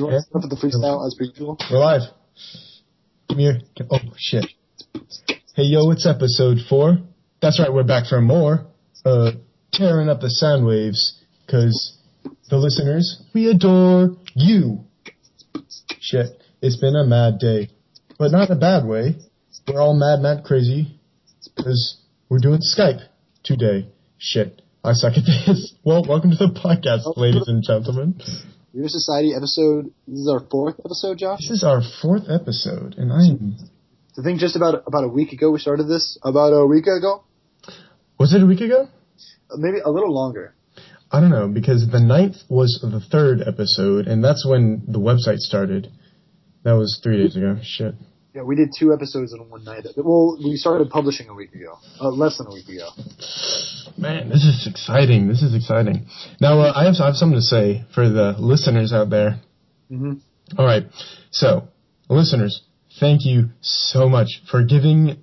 You want to start with the freestyle as per usual? We're live. Come here. Oh shit. Hey yo, it's episode four. That's right, we're back for more. Uh, tearing up the sound waves, cause the listeners, we adore you. Shit, it's been a mad day. But not in a bad way. We're all mad, mad crazy, cause we're doing Skype today. Shit, I suck at this. Well, welcome to the podcast, ladies and gentlemen. Your Society episode. This is our fourth episode, Josh. This is our fourth episode, and I'm. I think just about about a week ago we started this. About a week ago, Was it a week ago? Uh, maybe a little longer. I don't know because the ninth was the third episode, and that's when the website started. That was three days ago. Shit. Yeah, we did two episodes in one night. Well, we started publishing a week ago, uh, less than a week ago. Man, this is exciting. This is exciting. Now, uh, I have I have something to say for the listeners out there. hmm All right, so listeners, thank you so much for giving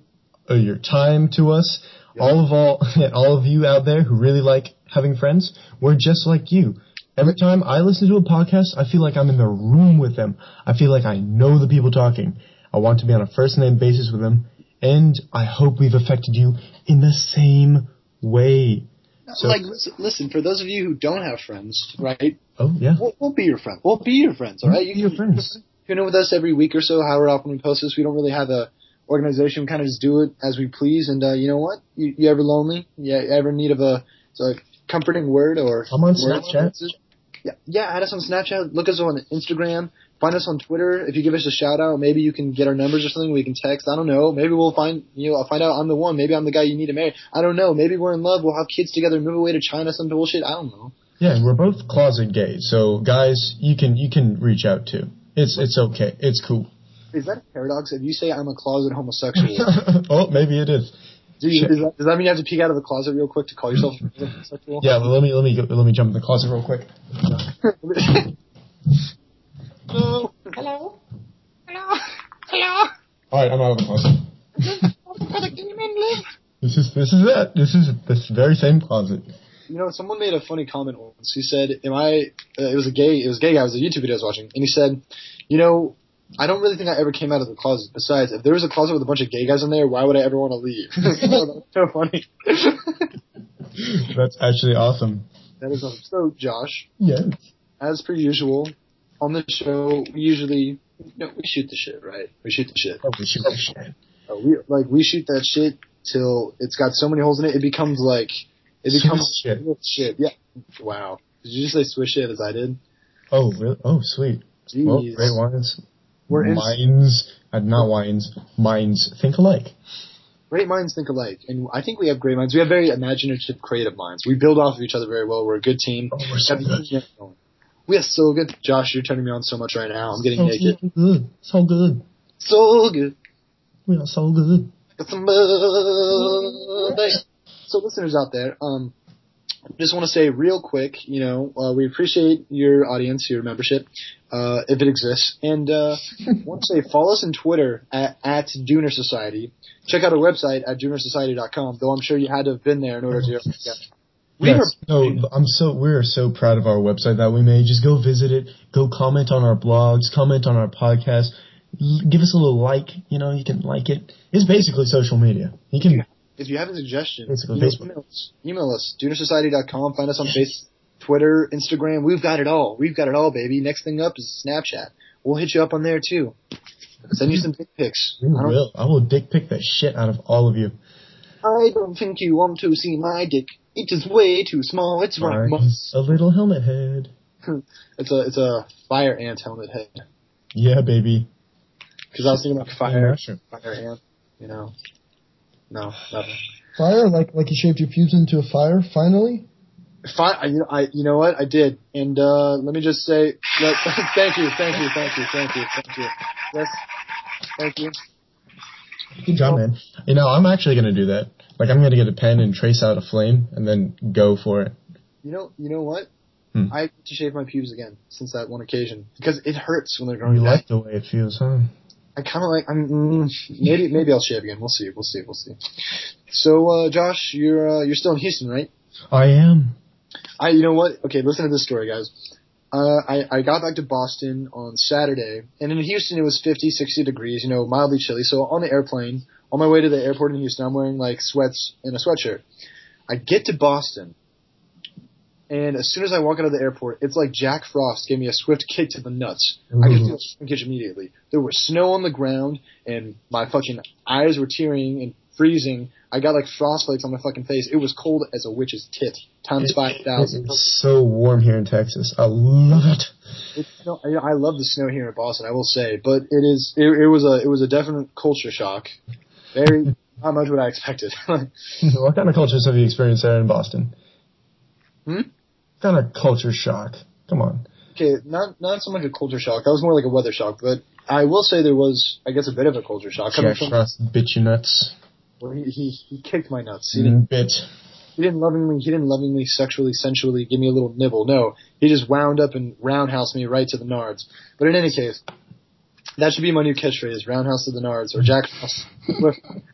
uh, your time to us. Yeah. All of all, all of you out there who really like having friends, we're just like you. Every time I listen to a podcast, I feel like I'm in the room with them. I feel like I know the people talking. I want to be on a first name basis with them, and I hope we've affected you in the same way. So- like, listen, listen, for those of you who don't have friends, right? Oh yeah, We'll, we'll be your friend. We'll be your friends, all right? Be your friends. tune in with us every week or so, however often we post this. We don't really have a organization. We kind of just do it as we please. And uh, you know what? You, you ever lonely? Yeah, you ever need of a, a comforting word or? I'm on? Snapchat. Yeah, yeah. Add us on Snapchat. Look us on Instagram. Find us on Twitter. If you give us a shout out, maybe you can get our numbers or something. We can text. I don't know. Maybe we'll find you know. I'll find out I'm the one. Maybe I'm the guy you need to marry. I don't know. Maybe we're in love. We'll have kids together. Move away to China. Some bullshit. I don't know. Yeah, and we're both closet gay, so guys, you can you can reach out too. It's it's okay. It's cool. Is that a paradox? If you say I'm a closet homosexual, oh, maybe it is. Do you, does, that, does that mean you have to peek out of the closet real quick to call yourself homosexual? Yeah, well, let me let me let me jump in the closet real quick. Hello. Hello. Hello. Hello. All right, I'm out of the closet. Where the gay men. This is this is it. This is this very same closet. You know, someone made a funny comment once. He said, "Am I?" Uh, it was a gay. It was a gay guy. It was a YouTube video I was watching, and he said, "You know." I don't really think I ever came out of the closet. Besides, if there was a closet with a bunch of gay guys in there, why would I ever want to leave? that's so funny. That's actually awesome. that is awesome. So, Josh, Yes. as per usual, on the show, we usually, we shoot the shit, right? We shoot the shit. Oh, we shoot the shit. Uh, we like we shoot that shit till it's got so many holes in it, it becomes like it becomes shit. Shit. Yeah. Wow. Did you just say swish shit as I did? Oh, really? Oh, sweet. Well, great wines. We're in minds, uh, not wines. Minds think alike. great minds think alike, and I think we have great minds. We have very imaginative, creative minds. We build off of each other very well. We're a good team. Oh, we're so good. We are so good. Josh, you're turning me on so much right now. I'm getting So naked. good. So good. So good. We are so good. Some So listeners out there, um, just want to say real quick, you know, uh, we appreciate your audience, your membership, uh, if it exists, and uh, want to say follow us on Twitter at, at Dooner Society. Check out our website at doonersociety.com, though I'm sure you had to have been there in order to. Yeah. We Yes. No, I'm so we're so proud of our website that we made. Just go visit it. Go comment on our blogs. Comment on our podcast. L- give us a little like. You know, you can like it. It's basically social media. You can. If you have a suggestion, Basically, email, Facebook. email us. Email us. Doonersociety.com. Find us on Facebook, Twitter, Instagram. We've got it all. We've got it all, baby. Next thing up is Snapchat. We'll hit you up on there too. Send you some dick pics. We I will. I will dick pic the shit out of all of you. I don't think you want to see my dick. It is way too small. It's. Mine's a little helmet head. It's a it's a fire ant helmet head. Yeah, baby. Because I was thinking about fire fire ant. You know. No, nothing. Fire, like like you shaped your fuse into a fire. Finally. Fine. I, you know, I, you know what? I did. And, uh, let me just say, let, thank you, thank you, thank you, thank you, thank you. Yes. Thank you. Good job, man. You know, I'm actually gonna do that. Like, I'm gonna get a pen and trace out a flame, and then go for it. You know, you know what? Hmm. I have to shave my pubes again since that one occasion because it hurts when they're growing You back. like the way it feels, huh? I kind of like. I'm mm, maybe maybe I'll shave again. We'll see. We'll see. We'll see. So, uh, Josh, you're uh, you're still in Houston, right? I am. I. You know what? Okay, listen to this story, guys. uh, I, I got back to Boston on Saturday, and in Houston it was 50, 60 degrees, you know, mildly chilly. So on the airplane, on my way to the airport in Houston, I'm wearing like sweats and a sweatshirt. I get to Boston, and as soon as I walk out of the airport, it's like Jack Frost gave me a swift kick to the nuts. I could feel shrinkage immediately. There was snow on the ground, and my fucking eyes were tearing and freezing. I got like frostflakes on my fucking face. It was cold as a witch's tit times five thousand. It's so warm here in Texas. I love it. It's, no, I I love the snow here in Boston. I will say, but it is it, it was a it was a definite culture shock. Very not much what I expected. what kind of cultures have you experienced there in Boston? Hmm? What kind of culture shock? Come on. okay, not not so much a culture shock. That was more like a weather shock. But I will say there was, I guess, a bit of a culture shock coming Jack. Frost bit you nuts. Well, he, he he kicked my nuts. He didn't Bit. he didn't lovingly he didn't lovingly sexually sensually give me a little nibble. No, he just wound up and roundhouse me right to the nards. But in any case, that should be my new catchphrase: roundhouse to the nards, or Jack Frost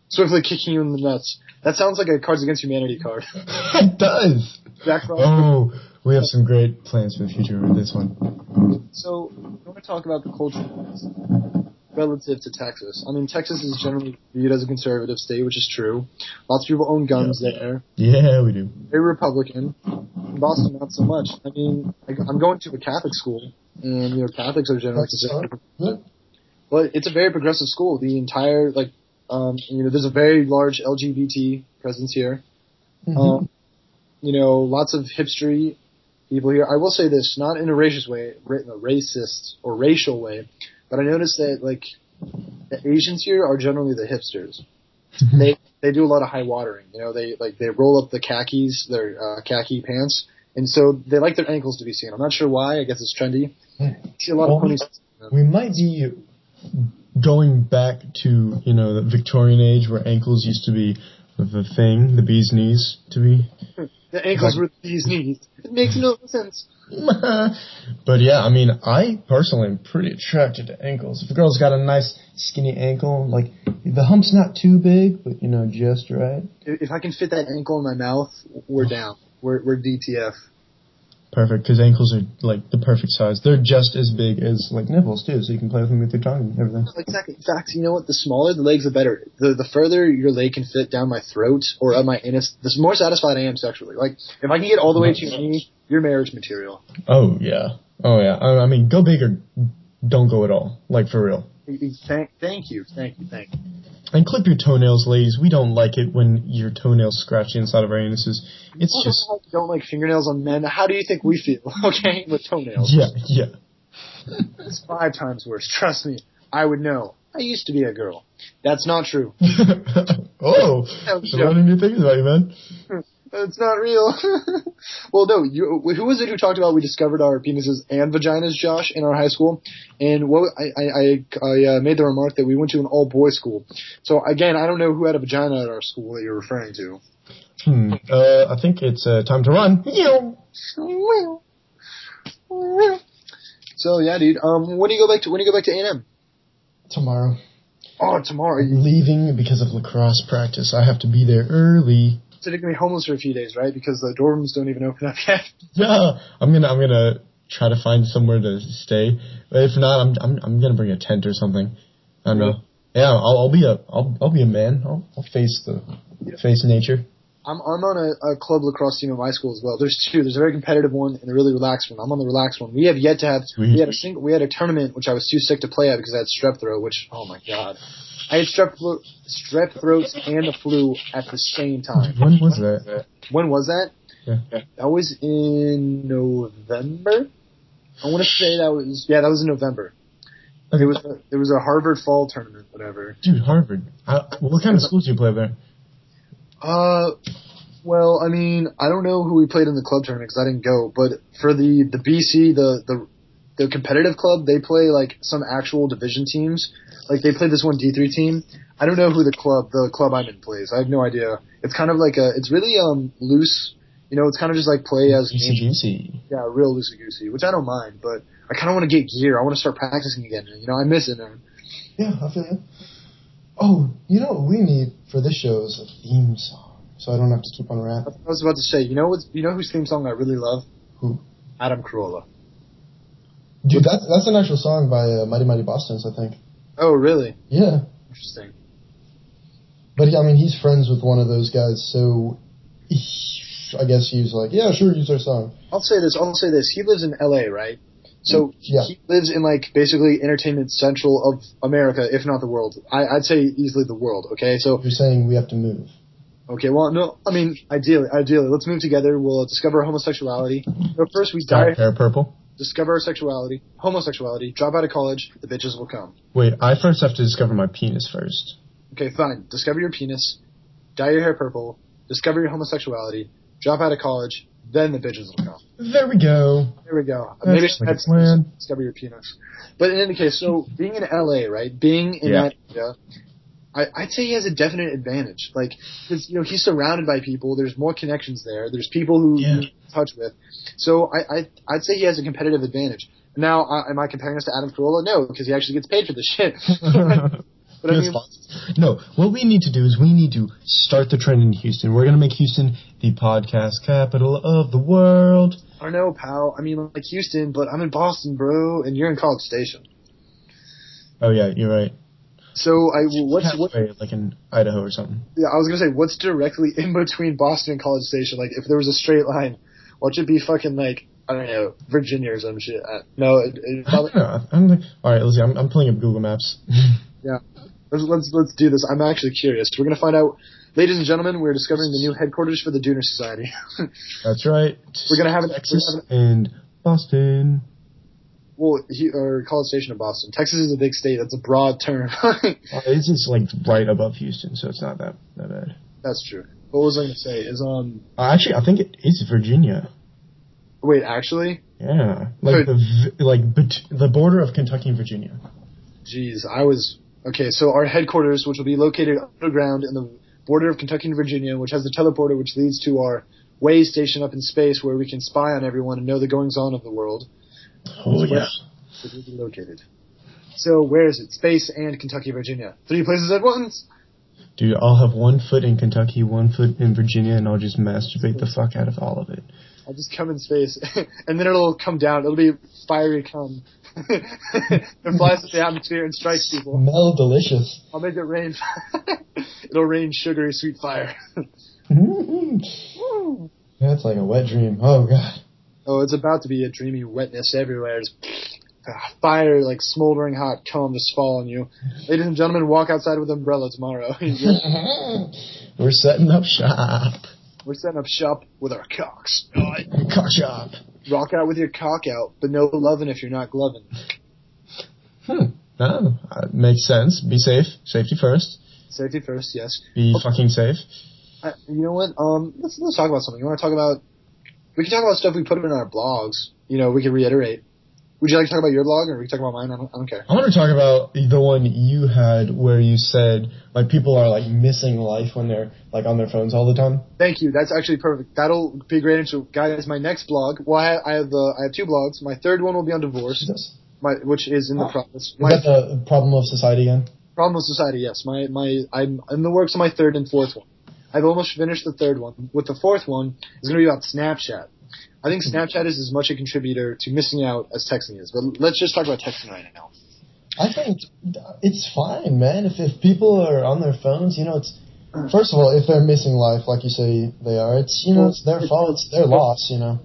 swiftly kicking you in the nuts. That sounds like a Cards Against Humanity card. it does. Jack Frost. Oh, we have some great plans for the future with this one. So I want to talk about the culture relative to Texas. I mean, Texas is generally viewed as a conservative state, which is true. Lots of people own guns there. Yeah, we do. Very Republican. In Boston, not so much. I mean, I, I'm going to a Catholic school, and you know, Catholics are generally considered. But it's a very progressive school. The entire like, um, you know, there's a very large LGBT presence here. Mm-hmm. Um, you know, lots of hipstery people here. I will say this, not in a racist way, ra- a racist or racial way, but I noticed that like the Asians here are generally the hipsters. They they do a lot of high watering. You know, they like they roll up the khakis, their uh, khaki pants, and so they like their ankles to be seen. I'm not sure why. I guess it's trendy. You see a lot Well, of ponies. We might be going back to, you know, the Victorian age where ankles used to be the thing, the bee's knees to be. The ankles were these knees. It makes no sense. but yeah, I mean, I personally am pretty attracted to ankles. If a girl's got a nice skinny ankle, like the hump's not too big, but you know, just right. If if I can fit that ankle in my mouth, we're down. We're we're DTF. Perfect, because ankles are like the perfect size. They're just as big as like nipples too, so you can play with them with your tongue and everything. Oh, exactly. In fact, you know what? The smaller the legs, the better. The the further your leg can fit down my throat or up my anus, the more satisfied I am sexually. Like if I can get all the way to your knee, you're marriage material. Oh yeah, oh yeah. I, I mean, go big or don't go at all. Like for real. Thank, thank you, thank you, thank you. And clip your toenails, ladies. We don't like it when your toenails scratch the inside of our anuses. It's just don't like fingernails on men. How do you think we feel? Okay, with toenails. yeah, yeah. It's five times worse. Trust me, I would know. I used to be a girl. That's not true. oh, I'm learning new things about you, man. Hmm. It's not real. well, no. You, who was it who talked about we discovered our penises and vaginas, Josh, in our high school? And what I I, I, I uh, made the remark that we went to an all boys school. So again, I don't know who had a vagina at our school that you're referring to. Hmm. Uh, I think it's uh, time to run. So yeah, dude. Um, when do you go back to when do you go back to A and M? Tomorrow. Oh, tomorrow. I'm leaving because of lacrosse practice. I have to be there early. So they're gonna be homeless for a few days, right? Because the dorms don't even open up yet. Yeah, I'm gonna I'm gonna try to find somewhere to stay. But if not, I'm I'm I'm gonna bring a tent or something. I don't know. Yeah, I'll, I'll be a I'll I'll be a man. I'll, I'll face the face nature. I'm I'm on a, a club lacrosse team at my school as well. There's two. There's a very competitive one and a really relaxed one. I'm on the relaxed one. We have yet to have. Sweet. We had a single. We had a tournament which I was too sick to play at because I had strep throat. Which oh my god, I had strep throat, strep throats and the flu at the same time. When was that? When was that? Yeah. That was in November. I want to say that was yeah, that was in November. It was a, it was a Harvard fall tournament, whatever. Dude, Harvard. Uh, what kind of schools do you play there? Uh, well, I mean, I don't know who we played in the club tournament because I didn't go. But for the the BC, the the the competitive club, they play like some actual division teams. Like they play this one D three team. I don't know who the club the club I'm in plays. I have no idea. It's kind of like a it's really um loose. You know, it's kind of just like play as Juicy juicy. yeah, real loosey goosey, which I don't mind. But I kind of want to get gear. I want to start practicing again. You know, I miss it. Man. Yeah, I feel you. Oh, you know what we need for this show is a theme song, so I don't have to keep on rapping. I was about to say, you know what? You know whose theme song I really love? Who? Adam Carolla. Dude, that's that's an actual song by uh, Mighty Mighty Bosstones, I think. Oh, really? Yeah, Interesting. but yeah, I mean, he's friends with one of those guys, so he, I guess he's like, yeah, sure, use our song. I'll say this. I'll say this. He lives in L.A., right? So Yeah. he lives in like basically entertainment central of America, if not the world. I, I'd say easily the world. Okay, so You're saying we have to move. okay, well, no, I mean, ideally, ideally, let's move together. We'll discover homosexuality. But first, we Dye die, hair purple. Discover our sexuality, homosexuality, drop out of college. The bitches will come. Wait, I first have to discover my penis first. Okay, fine. Discover your penis, dye your hair purple, discover your homosexuality, drop out of college. Then the bitches will come. There we go. There we go. That's Maybe like that's plan. discover your penis. But in any case, so being in LA, right? Being in Yeah. that area, I, I'd say he has a definite advantage. Like, because you know he's surrounded by people. There's more connections there. There's people who Yeah. Touch with. So I, I I'd say he has a competitive advantage. Now, uh, am I comparing us to Adam Carolla? No, because he actually gets paid for this shit. but I mean, no, what we need to do is we need to start the trend in Houston. We're gonna make Houston the podcast capital of the world. I know, pal. I mean, like Houston, but I'm in Boston, bro, and you're in College Station. Oh yeah, you're right. So I what's what? Like in Idaho or something. Yeah, I was gonna say, what's directly in between Boston and College Station? Like, if there was a straight line, what should be fucking like, I don't know, Virginia or some shit? Uh, no, it, it I probably, don't know. I'm like, all right, let's see. I'm, I'm pulling up Google Maps. let's, let's let's do this. I'm actually curious. We're gonna find out, ladies and gentlemen. We're discovering the new headquarters for the Dooner Society. That's right. We're gonna have an- Texas we're and Boston. well, he, or College Station of Boston. Texas is a big state. That's a broad term. It's just like right above Houston, so it's not that that bad. That's true. What was I gonna say? Is um, Uh, actually, I think it is Virginia. wait, actually, Yeah, like the like bet- the border of Kentucky and Virginia. Jeez, I was okay. So our headquarters, which will be located underground in the border of Kentucky and Virginia, which has the teleporter, which leads to our way station up in space, where we can spy on everyone and know the goings on of the world. Oh That's yeah. where it will be located. So where is it? Space and Kentucky, Virginia, three places at once. Dude, I'll have one foot in Kentucky, one foot in Virginia, and I'll just masturbate the fuck out of all of it. I'll just come in space, and then it'll come down. It'll be fiery cum. it flies into the atmosphere and strikes people. Smell delicious. I'll make it rain. It'll rain sugary sweet fire. Mm-hmm. That's like a wet dream. Oh god. Oh, it's about to be a dreamy wetness everywhere. Just, fire, like smoldering hot cum just fall on you. Ladies and gentlemen, walk outside with umbrella tomorrow. We're setting up shop. We're setting up shop with our cocks. Cock shop. Rock out with your cock out, but no loving if you're not gloving. Hmm. No, uh, makes sense. Be safe. Safety first. Safety first, yes. Be fucking safe. Uh, you know what? Um, let's let's talk about something. You want to talk about? We can talk about stuff we put in our blogs. You know, we can reiterate. Would you like to talk about your blog, or we can talk about mine? I don't, I don't care. I want to talk about the one you had where you said like people are like missing life when they're like on their phones all the time. Thank you. That's actually perfect. That'll be great. Intro, guys. My next blog. Well, I have, I have uh, I have two blogs. My third one will be on divorce, Is my, which is in the Oh. process. My that the problem of society again? problem with society. Yes. My my I'm in the works on my third and fourth one. I've almost finished the third one. With the fourth one, is going to be about Snapchat. I think Snapchat is as much a contributor to missing out as texting is. But let's just talk about texting right now. I think it's fine, man. If if people are on their phones, you know, it's first of all, if they're missing life, like you say they are, it's you know, it's their fault, it's their loss, you know.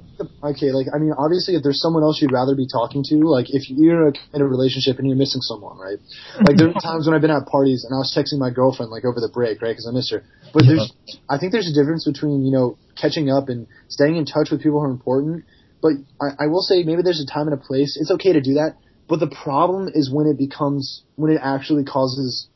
Okay, like I mean, obviously, if there's someone else you'd rather be talking to, like if you're in a relationship and you're missing someone, right? Like there are times when I've been at parties and I was texting my girlfriend like over the break, right? Because I missed her. But Yeah. there's, I think there's a difference between you know catching up and staying in touch with people who are important. But I, I will say maybe there's a time and a place. It's okay to do that. But the problem is when it becomes when it actually causes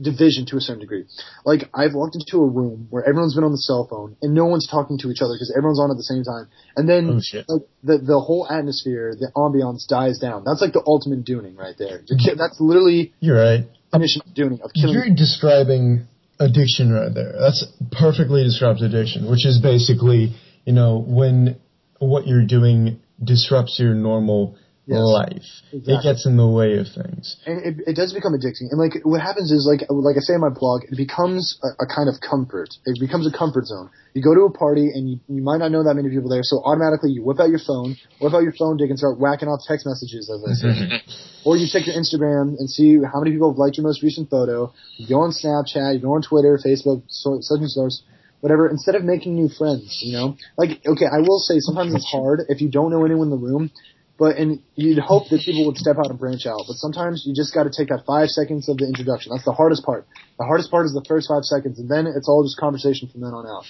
division to a certain degree. Like I've walked into a room where everyone's been on the cell phone and no one's talking to each other because everyone's on at the same time, and then Oh like the the whole atmosphere, the ambiance dies down. That's like the ultimate dooning right there. That's literally You're right. definition of dooning of killing. You're describing addiction right there. That's perfectly describes addiction, which is basically, you know, when what you're doing disrupts your normal Yes. life. Exactly. It gets in the way of things. and it, it does become addicting. And like what happens is like like I say in my blog, it becomes a, a kind of comfort. It becomes a comfort zone. You go to a party and you, you might not know that many people there, so automatically you whip out your phone, whip out your phone dick and start whacking off text messages as I say. or you check your Instagram and see how many people have liked your most recent photo. You go on Snapchat, you go on Twitter, Facebook, so, such and source. Whatever, instead of making new friends, you know? Like, okay, I will say sometimes it's hard if you don't know anyone in the room, but and you'd hope that people would step out and branch out. But sometimes you just got to take that five seconds of the introduction. That's the hardest part. The hardest part is the first five seconds, and then it's all just conversation from then on out.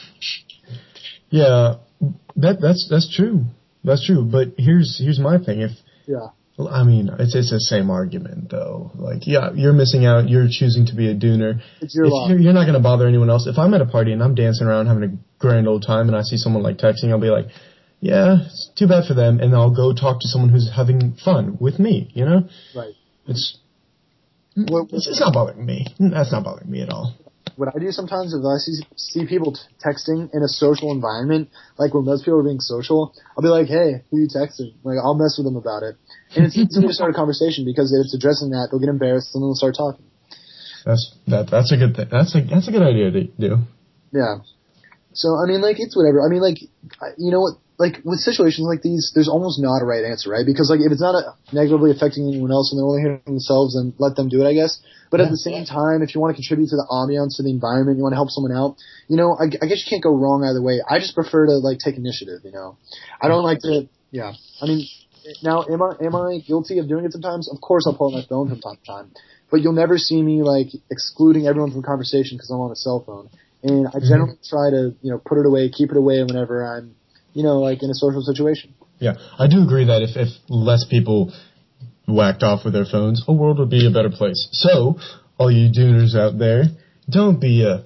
Yeah, that that's that's true. That's true. But here's here's my thing. If Yeah, I mean, it's it's the same argument though. Like, yeah, you're missing out. You're choosing to be a dooner. it's your if you're, you're not going to bother anyone else. If I'm at a party and I'm dancing around having a grand old time, and I see someone like texting, I'll be like, yeah, it's too bad for them, and I'll go talk to someone who's having fun with me. You know, Right. it's mm. What, it's, it's not bothering me. Mm, that's not bothering me at all. what I do sometimes is I see, see people t- texting in a social environment, like when most people are being social, I'll be like, hey, who you texting? Like, I'll mess with them about it. And it's easy to start a conversation because if it's addressing that, they'll get embarrassed and they'll start talking. That's that. That's a good thing. That's a that's a good idea to do. Yeah. So, I mean, like, it's whatever. I mean, like, you know what? Like, with situations like these, there's almost not a right answer, right? Because, like, if it's not a, negatively affecting anyone else and they're only hurting themselves, then let them do it, I guess. But at the same time, if you want to contribute to the ambiance, to the environment, you want to help someone out, you know, I, I guess you can't go wrong either way. I just prefer to, like, take initiative, you know? I don't like to, yeah. I mean, now, am I, am I guilty of doing it sometimes? Of course I'll pull out my phone from time to time. But you'll never see me, like, excluding everyone from conversation because I'm on a cell phone. And I mm-hmm. generally try to, you know, put it away, keep it away whenever I'm, you know, like in a social situation. Yeah, I do agree that if if less people whacked off with their phones, a world would be a better place. So, all you dooners out there, don't be a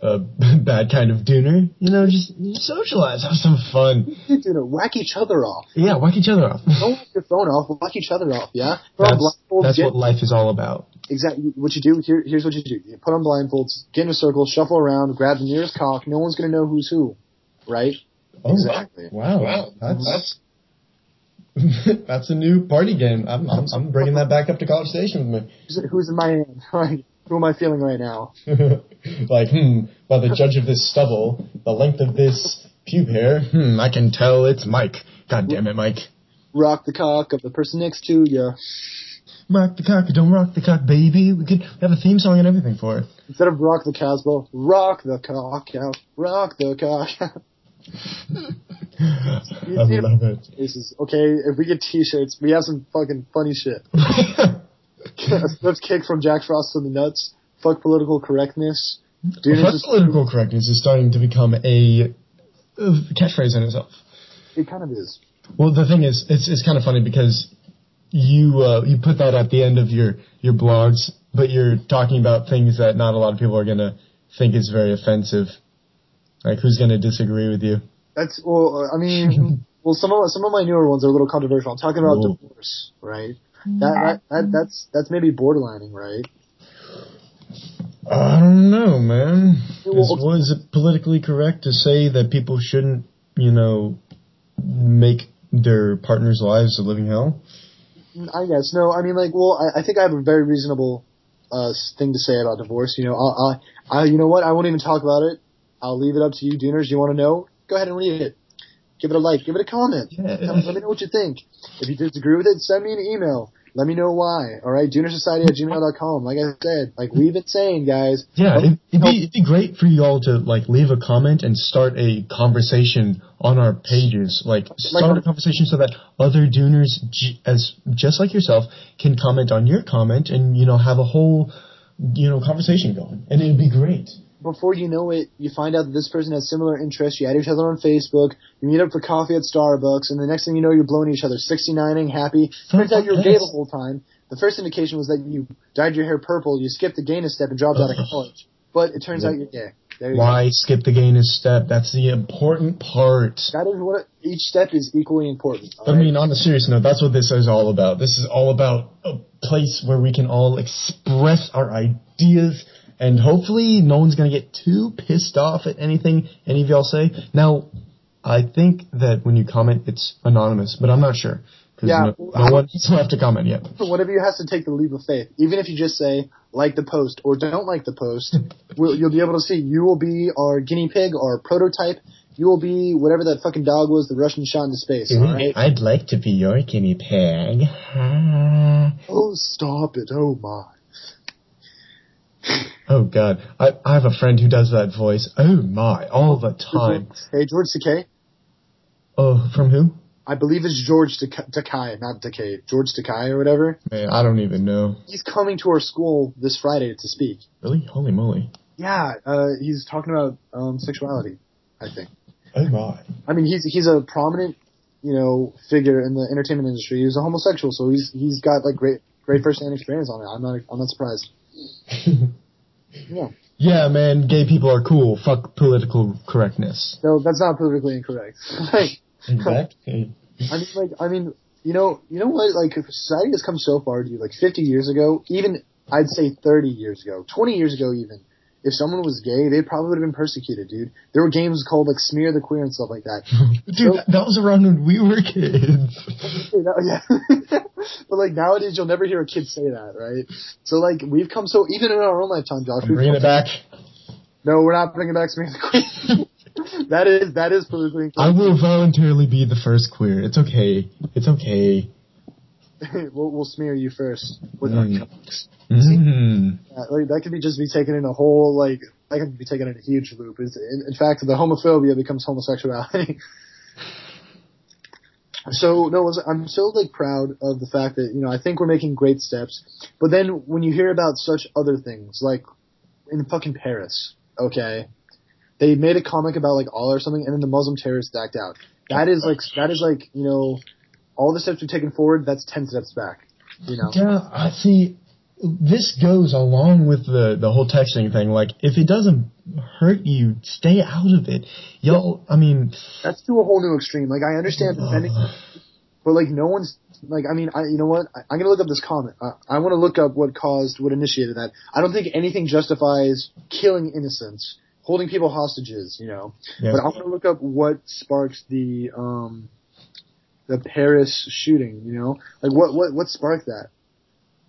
a bad kind of dooner. You know, just socialize, have some fun. Whack each other off. Yeah, whack each other off. Don't whack your phone off, whack each other off, yeah? Put on That's, blindfolds, that's what life is all about. exactly what you do. Here, here's what you do. You put on blindfolds, get in a circle, shuffle around, grab the nearest cock. No one's gonna know who's who, right? Oh, Exactly. Wow, wow, that's that's that's a new party game. I'm I'm, I'm bringing that back up to College Station with me. Who's, in my hand? Like, who am I feeling right now? like, hmm, by the judge of this stubble, the length of this pube hair, hmm, I can tell it's Mike. God damn it, Mike. Rock the cock of the person next to you. Rock the cock, don't rock the cock, baby. We could have a theme song and everything for it. Instead of rock the Casbah, rock the cock out, rock the cock out. I love it. This is okay. If we get T-shirts, we have some fucking funny shit. Let's kick from Jack Frost to the nuts. Fuck political correctness. Dude, Plus, it's just, political correctness is starting to become a, a catchphrase in itself. it kind of is. Well, the thing is, it's it's kind of funny because you uh, you put that at the end of your your blogs, but you're talking about things that not a lot of people are gonna think is very offensive. Like, who's gonna disagree with you? That's well. I mean, well, some of some of my newer ones are a little controversial. I'm talking about Ooh. divorce, right? That, that that that's that's maybe borderlining, right? I don't know, man. Is, was it politically correct to say that people shouldn't, you know, make their partner's lives a living hell? I guess no. I mean, like, well, I, I think I have a very reasonable uh thing to say about divorce. You know, I, I, I, you know what? I won't even talk about it. I'll leave it up to you, Dooners. You want to know? Go ahead and read it. Give it a like. Give it a comment. Yeah. Me- Let me know what you think. If you disagree with it, send me an email. Let me know why. All right, Society at gmail.com. Like I said, like we've been saying, guys. Yeah, it, it'd be it'd be great for you all to like leave a comment and start a conversation on our pages. Like start a conversation so that other Dooners, as just like yourself, can comment on your comment and you know have a whole you know conversation going, and it'd be great. Before you know it, you find out that this person has similar interests. You add each other on Facebook. You meet up for coffee at Starbucks, and the next thing you know, you're blowing each other, 69ing, happy. Turns out you were gay the whole time. The first indication was that you dyed your hair purple. You skipped the gayness step and dropped out of college. But it turns out you're gay. You Why skip the gayness step? That's the important part. That is what each step is equally important. I right? mean, on a serious note, that's what this is all about. This is all about a place where we can all express our ideas, and hopefully, no one's gonna get too pissed off at anything any of y'all say. Now, I think that when you comment, it's anonymous, but I'm not sure. Yeah, no, no one's left a comment yet. One of you has to take the leap of faith. Even if you just say like the post or don't like the post, we'll, you'll be able to see. You will be our guinea pig, our prototype. You will be whatever that fucking dog was the Russian shot into space. all right? I'd like to be your guinea pig. Oh, stop it! Oh my. Oh god, I, I have a friend who does that voice. Oh my, all the time. Hey, George Takei. Oh, from who? I believe it's George Tak- Takai, not Takei. George Takai or whatever. Man, I don't even know. He's coming to our school this Friday to speak. Really? Holy moly. Yeah, uh, he's talking about um, sexuality. I think. Oh my. I mean, he's he's a prominent, you know, figure in the entertainment industry. He's a homosexual, so he's he's got like great great firsthand experience on it. I'm not I'm not surprised. Yeah. yeah, man, gay people are cool. Fuck political correctness. No, that's not politically incorrect. like, Exactly. I mean, like, I mean, you know, you know what? Like, society has come so far, dude. Like, 50 years ago, even I'd say 30 years ago, 20 years ago, even. If someone was gay, they probably would have been persecuted, dude. There were games called like Smear the Queer and stuff like that. Dude, that, that was around when we were kids. You know, yeah. but like nowadays, you'll never hear a kid say that, right? So like we've come so even in our own lifetime, Josh. I'm we've bringing it back. No, we're not bringing back Smear the Queer. that is that is politically I will voluntarily be the first queer. It's okay. It's okay. we'll, we'll smear you first with our Mm. Mm. Yeah, like, that could be just be taken in a whole like that could be taken in a huge loop. It's, in, in fact, the homophobia becomes homosexuality. so no, I'm so like proud of the fact that you know I think we're making great steps. But then when you hear about such other things like in fucking Paris, okay, they made a comic about like Allah or something, and then the Muslim terrorists backed out. That is like that is like you know all the steps we've taken forward. That's ten steps back. You know. Yeah, I see. This goes along with the the whole texting thing. Like, if it doesn't hurt you, stay out of it. Yo, I mean, That's to a whole new extreme. Like I understand defending, but like no one's like I mean I you know what I, I'm gonna look up this comment. I, I want to look up what caused what initiated that. I don't think anything justifies killing innocents, holding people hostages. You know, yeah. but I want to look up what sparked the um the Paris shooting. You know, like what what what sparked that?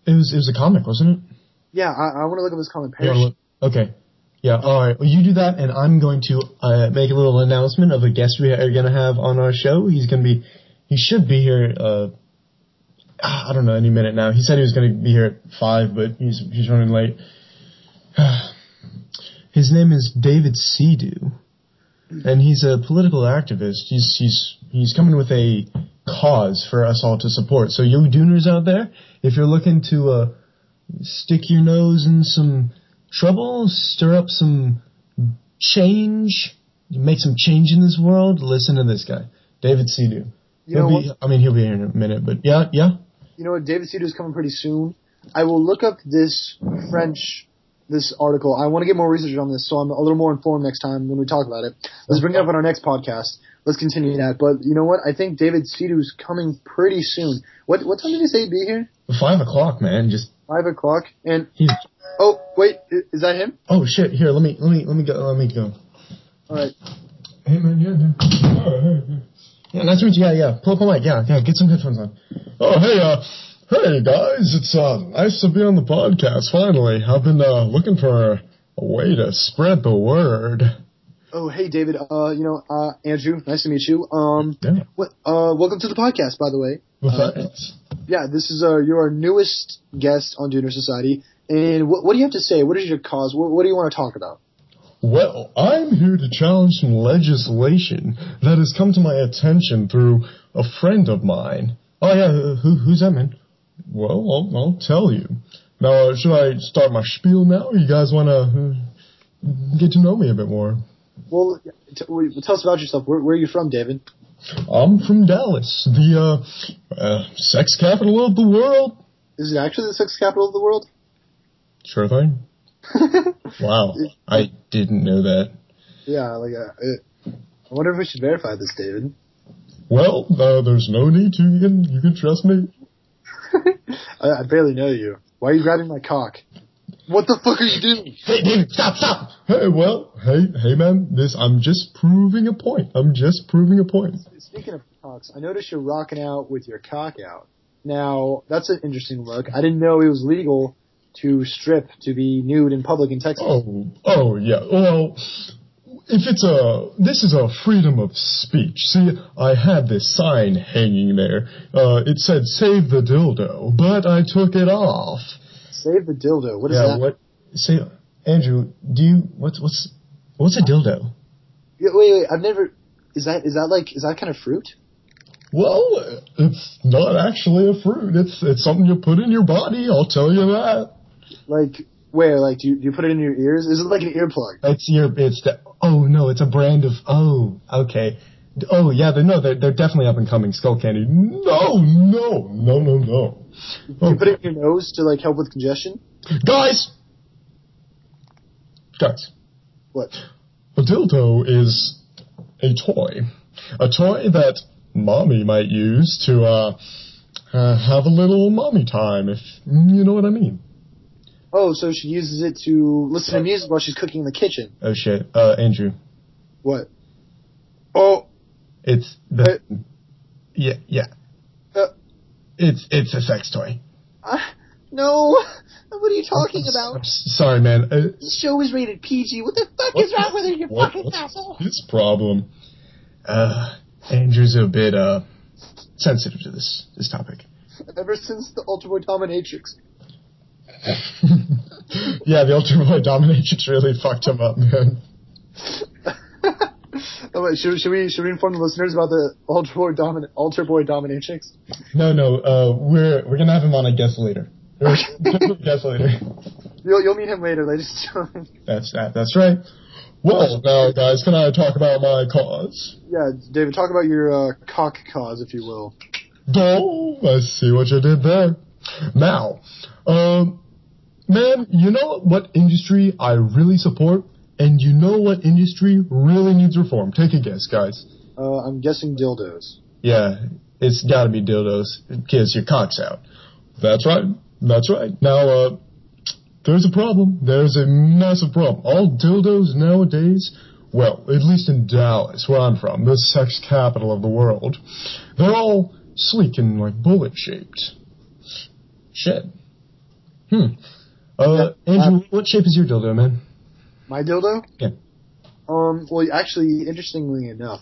It was it was a comic, wasn't it? Yeah, I, I want to look up this comment. Yeah, okay. Yeah, all right. Well, you do that, and I'm going to uh, make a little announcement of a guest we are going to have on our show. He's going to be, he should be here. Uh, I don't know, any minute now. He said he was going to be here at five, but he's he's running late. His name is David Seadu, and he's a political activist. He's he's he's coming with a cause for us all to support. So, you Dooners out there, if you're looking to uh, stick your nose in some trouble, stir up some change, make some change in this world, listen to this guy, David Seadu. You know He'll what? be, I mean, he'll be here in a minute, but yeah, yeah. you know what, David Cedar is coming pretty soon. I will look up this French, this article. I want to get more research on this, so I'm a little more informed next time when we talk about it. Let's bring it up on our next podcast. Let's continue that. But you know what? I think David Cedu's coming pretty soon. What what time did he say he'd be here? Five o'clock, man. Just Five o'clock. And he's. oh wait, is that him? Oh shit! Here, let me let me let me go. Let me go. All right. Hey man, yeah, man. Oh, hey, hey. Yeah, nice to meet you. Yeah, yeah. Pull up a mic. Yeah, yeah. Get some headphones on. Oh, hey, uh, hey guys, it's uh nice to be on the podcast. Finally, I've been uh looking for a way to spread the word. Oh hey David. Uh, you know, uh, Andrew. Nice to meet you. Um, Yeah. what? Uh, welcome to the podcast, by the way. Well, Uh, thanks. Yeah, this is uh, you're our newest guest on Dooner Society. And what, what do you have to say? What is your cause? What, what do you want to talk about? Well, I'm here to challenge some legislation that has come to my attention through a friend of mine. Oh yeah, who, who's that man? Well, I'll, I'll tell you. Now, uh, should I start my spiel now, or you guys want to uh, get to know me a bit more? Well, t- tell us about yourself. Where, where are you from, David? I'm from Dallas, the uh, uh, sex capital of the world. Is it actually the sex capital of the world? Sure thing. Wow, I didn't know that. yeah, like uh, I wonder if we should verify this, David. Well, uh, there's no need to. You can, you can trust me. I, I barely know you. Why are you grabbing my cock? What the fuck are you doing? Hey, David, stop, stop. Hey, well, hey, hey, man. This, I'm just proving a point. I'm just proving a point. Speaking of cocks, I noticed you're rocking out with your cock out. Now, that's an interesting look. I didn't know it was legal to strip to be nude in public in Texas. Oh, oh, yeah. Well, if it's a, this is a freedom of speech. See, I had this sign hanging there. Uh, it said "Save the dildo," but I took it off. Save the dildo. What is yeah, that? what? Say, Andrew, do you what's what's what's a dildo? Yeah, wait, wait. I've never. Is that is that like is that kind of fruit? Well, it's not actually a fruit. It's it's something you put in your body. I'll tell you that. Like where? Like do you, do you put it in your ears? Is it like an earplug? It's your it's the oh no, it's a brand of oh okay. Oh yeah, they're, no, they're they're definitely up and coming. Skullcandy. No, no, no, no, no. You put it in your nose to like help with congestion. Guys, guys, What? a dildo is a toy, a toy that mommy might use to uh, uh have a little mommy time, if you know what I mean. Oh, so she uses it to listen to music while she's cooking in the kitchen. Oh shit, uh, Andrew, What? Oh, it's the yeah yeah. It's it's a sex toy. uh, no. What are you talking I'm about? s- sorry, man. Uh, This show is rated PG. What the fuck What- is wrong with you, you what- fucking what's asshole? his problem? Uh, Andrew's a bit uh sensitive to this this topic. Ever since the Ultra Boy Dominatrix. yeah, the Ultra Boy Dominatrix really fucked him up, man. oh, should, should we should we inform the listeners about the Ultra Boy dominant Ultra Boy Dominatrix? No, no, uh, we're we're gonna have him on a guest later. Guest later. You'll you'll meet him later, ladies and gentlemen. That's that. That's right. Well, now, guys, can I talk about my cause? Yeah, David, talk about your uh, cock cause, if you will. Oh, I see what you did there. Now, um, man, you know what industry I really support, and you know what industry really needs reform. Take a guess, guys. Uh, I'm guessing dildos. Yeah, it's got to be dildos, kids. Your cock's out. That's right. That's right. Now, uh, there's a problem. There's a massive problem. All dildos nowadays, well, at least in Dallas, where I'm from, the sex capital of the world, they're all sleek and like bullet shaped. Shit. Hmm. Uh, Andrew, what shape is your dildo, man? My dildo? Yeah. Um, well, actually, interestingly enough,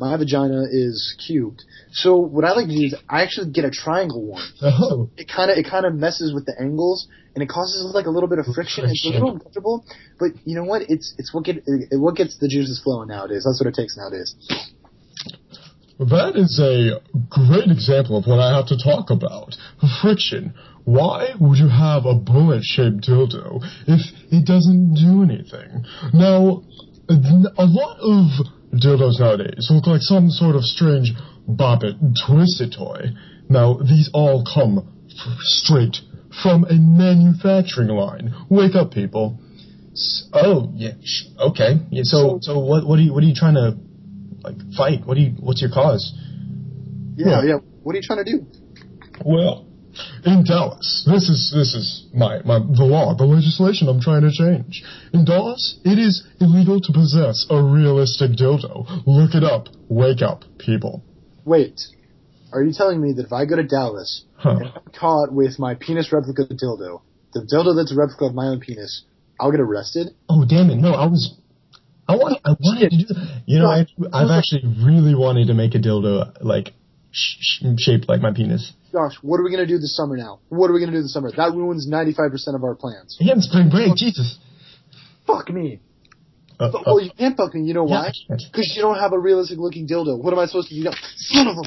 my vagina is cubed. So what I like to do is I actually get a triangle one. Oh. It kind of it kind of messes with the angles and it causes like a little bit of friction. It's a little uncomfortable, but you know what? It's it's what get it, what gets the juices flowing nowadays. That's what it takes nowadays. That is a great example of what I have to talk about. Friction. Why would you have a bullet-shaped dildo if it doesn't do anything? Now, a lot of dildos nowadays look like some sort of strange bop it, twist toy. Now, these all come f- straight from a manufacturing line. Wake up, people. S- Oh, yeah, sh- okay. Yeah, so, so what, what are you, what are you trying to, like, fight? What do you, what's your cause? Yeah, Yeah. yeah. What are you trying to do? Well, in Dallas, this is this is my, my the law, the legislation I'm trying to change. In Dallas, it is illegal to possess a realistic dildo. Look it up. Wake up, people. Wait, are you telling me that if I go to Dallas Huh. and I'm caught with my penis replica dildo, the dildo that's a replica of my own penis, I'll get arrested? Oh damn it! No, I was. I want. I wanted to do. That. You know, I, I've actually really wanted to make a dildo like sh- sh- shaped like my penis. Gosh, what are we gonna do this summer now? What are we gonna do this summer? That ruins 95% of our plans. Again, spring break. Jesus. Fuck me. Uh, But, uh, well, you can't fuck me. You know why? Because you don't have a realistic looking dildo. What am I supposed to do? now? Son of a.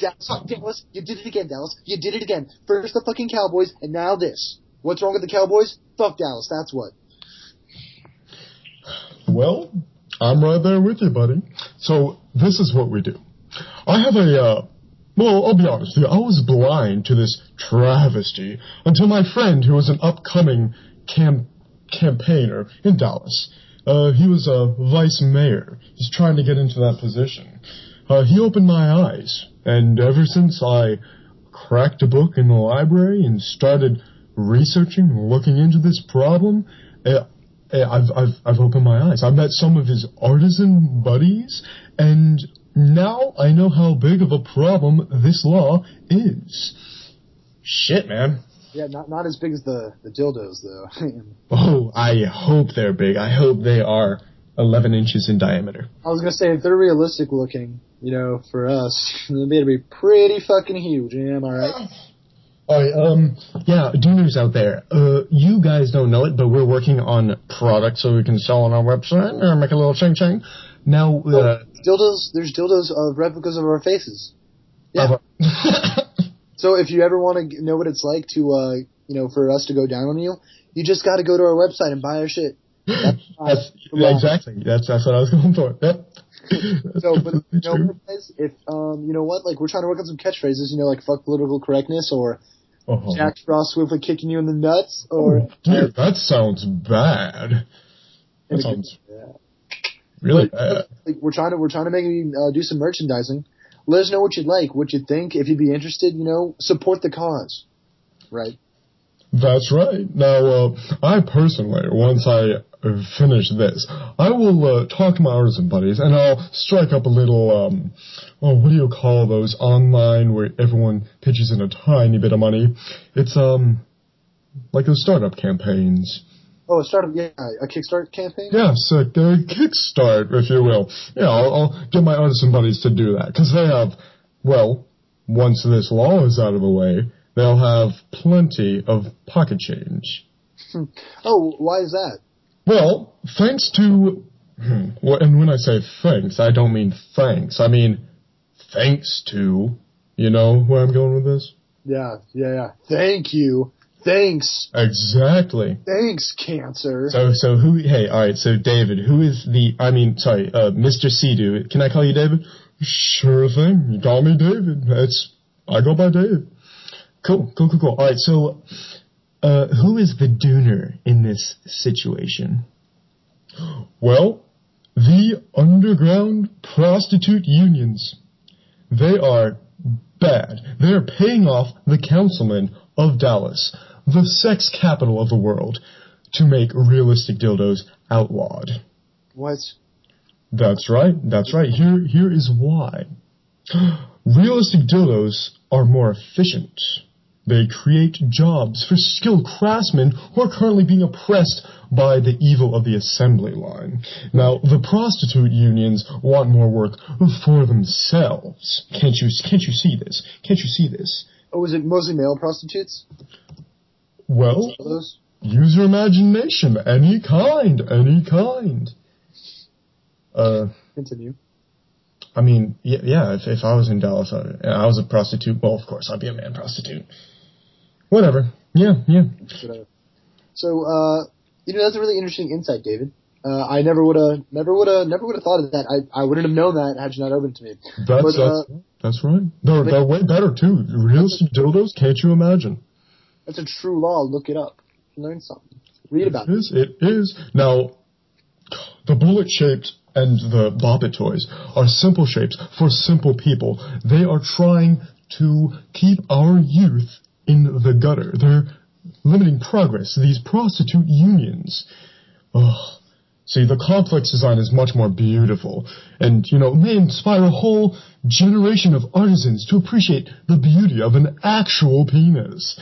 Dallas, fuck Dallas. You did it again, Dallas. You did it again. First the fucking Cowboys, and now this. What's wrong with the Cowboys? Fuck Dallas. That's what. Well, I'm right there with you, buddy. So this is what we do. I have a, uh, well, I'll be honest I was blind to this travesty until my friend, who was an upcoming cam- campaigner in Dallas, uh, he was a vice mayor. He's trying to get into that position. Uh, he opened my eyes, and ever since I cracked a book in the library and started researching, looking into this problem, uh, uh, I've, I've, I've opened my eyes. I've met some of his artisan buddies, and now I know how big of a problem this law is. Shit, man. Yeah, not not as big as the the dildos though. Oh, I hope they're big. I hope they are 11 inches in diameter. I was gonna say if they're realistic looking, you know, for us, they better be pretty fucking huge. Yeah, am I right? Alright, um, yeah, Dooners out there, uh, you guys don't know it, but we're working on products so we can sell on our website or make a little ching ching. Now, uh, Dildos. There's dildos of replicas of our faces. Yeah. So if you ever want to know what it's like to, uh, you know, for us to go down on you, you just got to go to our website and buy our shit. That's, that's, on. exactly, that's, that's what I was going for. Yep. So, but you know, guys, if um, you know what, like we're trying to work on some catchphrases, you know, like fuck political correctness or Oh, Jack Frost swiftly kicking you in the nuts or dude, that sounds bad. That sounds Yeah. Really bad. like, we're trying to we're trying to maybe uh, do some merchandising. Let us know what you'd like, what you'd think, if you'd be interested. You know, support the cause, right? That's right. Now, uh, I personally, once I uh, finish this, I will uh, talk to my artisan buddies and I'll strike up a little, um, oh, what do you call those online where everyone pitches in a tiny bit of money? It's, um, like those startup campaigns. Oh, a startup, yeah, a Kickstart campaign. Yes, a, a kickstart, if you will. Yeah, I'll, I'll get my artisan buddies to do that because they have, well, once this law is out of the way, they'll have plenty of pocket change. Oh, why is that? Well, thanks to, hmm, well, and when I say thanks, I don't mean thanks. I mean thanks to, you know where I'm going with this? Yeah, yeah, yeah. Thank you. Thanks. Exactly. Thanks, cancer. So, so who? Hey, all right. So, David, who is the? I mean, sorry, uh, Mr. Sea-Doo. Can I call you David? Sure thing. You call me David. That's I go by Dave. Cool, cool, cool, cool. All right. So, uh, who is the dooner in this situation? Well, the underground prostitute unions. They are bad. They are paying off the councilman of Dallas, the sex capital of the world, to make realistic dildos outlawed. What? That's right. That's right. Here, here is why. Realistic dildos are more efficient. They create jobs for skilled craftsmen who are currently being oppressed by the evil of the assembly line. Now, the prostitute unions want more work for themselves. Can't you, can't you see this? Can't you see this? Oh, is it mostly male prostitutes? Well, use your imagination. Any kind, any kind. Uh, Continue. I mean, yeah, yeah if, if I was in Dallas I, and I was a prostitute, well, of course, I'd be a man prostitute. Whatever. Yeah, yeah. Whatever. So, uh, you know, that's a really interesting insight, David. Uh, I never would have, never would have, never would have thought of that. I, I wouldn't have known that had you not opened to me. That's, But, uh, that's, that's right. They're, they're way better, too. Realistic dildos, can't you imagine? That's a true law. Look it up. Learn something. Read about It it. is, it is. Now, the bullet shaped and the bobbit toys are simple shapes for simple people. They are trying to keep our youth in the gutter. They're limiting progress. These prostitute unions. Ugh. See, the complex design is much more beautiful, and you know, may inspire a whole generation of artisans to appreciate the beauty of an actual penis.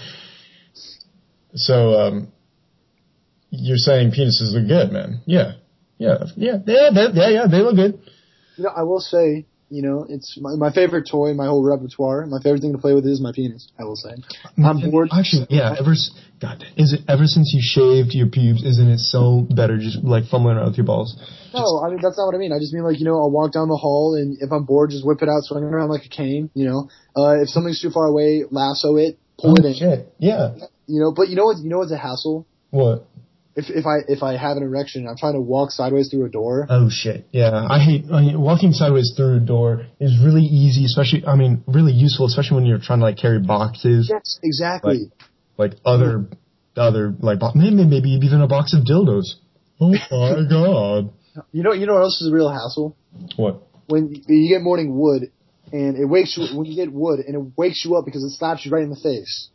So, um, you're saying penises look good, man? Yeah, yeah, yeah, yeah, they, yeah, yeah. They look good. You know, I will say, you know, it's my, my favorite toy, in my whole repertoire. My favorite thing to play with is my penis. I will say. I'm bored. Actually, yeah. Ever, God, is it ever since you shaved your pubes? Isn't it so better just like fumbling around with your balls? No, I mean that's not what I mean. I just mean like you know I'll walk down the hall and if I'm bored, just whip it out, swing it around like a cane. You know, uh, if something's too far away, lasso it, pull it in. Oh, shit. Yeah. You know, but you know what? You know what's a hassle? What? If if I if I have an erection, I'm trying to walk sideways through a door. Oh shit. Yeah, I hate I mean, walking sideways through a door is really easy, especially I mean, really useful, especially when you're trying to like carry boxes, Yes, exactly. like other other like maybe maybe even a box of dildos. Oh my god. You know, you know what else is a real hassle? What? When you, you get morning wood, and it wakes you when you get wood, and it wakes you up because it slaps you right in the face.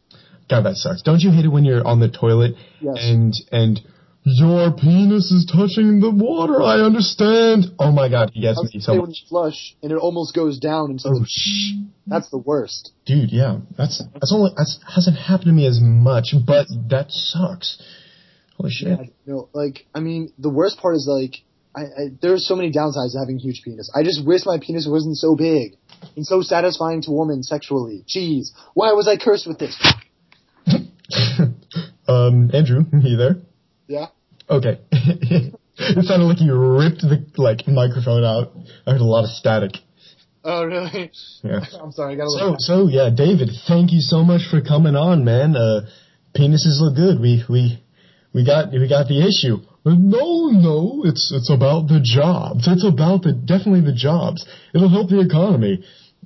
God, that sucks. Don't you hate it when you're on the toilet Yes. and and your penis is touching the water? I understand. Oh my God, he gets me so say when much. you flush and it almost goes down into Oh the. shh. That's the worst. Dude, yeah, that's that's only that's hasn't happened to me as much, but that sucks. Holy shit! Yeah, no, like I mean, the worst part is like, I, I there's so many downsides to having a huge penis. I just wish my penis wasn't so big and so satisfying to women sexually. Jeez, why was I cursed with this? Um, Andrew, you there? Yeah. Okay. it sounded like you ripped the like microphone out. I heard a lot of static. Oh really? Yeah. I'm sorry, I got So so yeah, David, thank you so much for coming on, man. Uh, penises look good. We we we got we got the issue. No, no, it's it's about the jobs. It's about the definitely the jobs. It'll help the economy.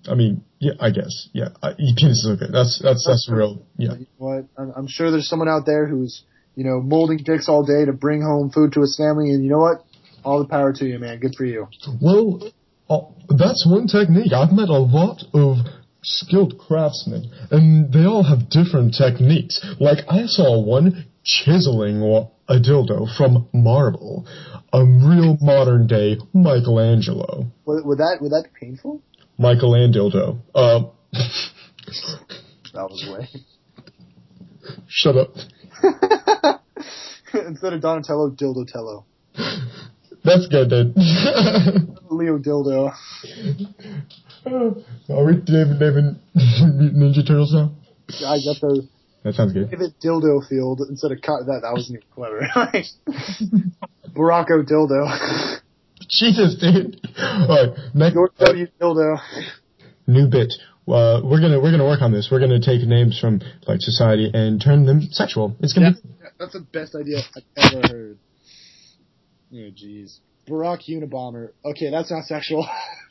I mean, yeah, I guess, yeah. I, penises look good. That's that's that's real. Yeah. You know what? I'm, I'm sure there's someone out there who's you know molding dicks all day to bring home food to his family, and you know what? All the power to you, man. Good for you. Well, uh, that's one technique. I've met a lot of skilled craftsmen, and they all have different techniques. Like, I saw one chiseling a dildo from marble. A real modern day Michelangelo. Would, would that would that be painful? Michelangelo. Uh, That was way. shut up. Instead of Donatello, Dildotello. That's good, dude. Leo Dildo. Are we David, David Ninja Turtles now? I got the That sounds good. David Dildo Field instead of co- that. That wasn't even clever. Baracko Dildo. Jesus, dude. Alright, next. George W. Dildo. new bit. Uh, we're gonna we're gonna work on this. We're gonna take names from like society and turn them sexual. It's gonna be That's the best idea I've ever heard. Oh, jeez. Barack Unabomber. Okay, that's not sexual.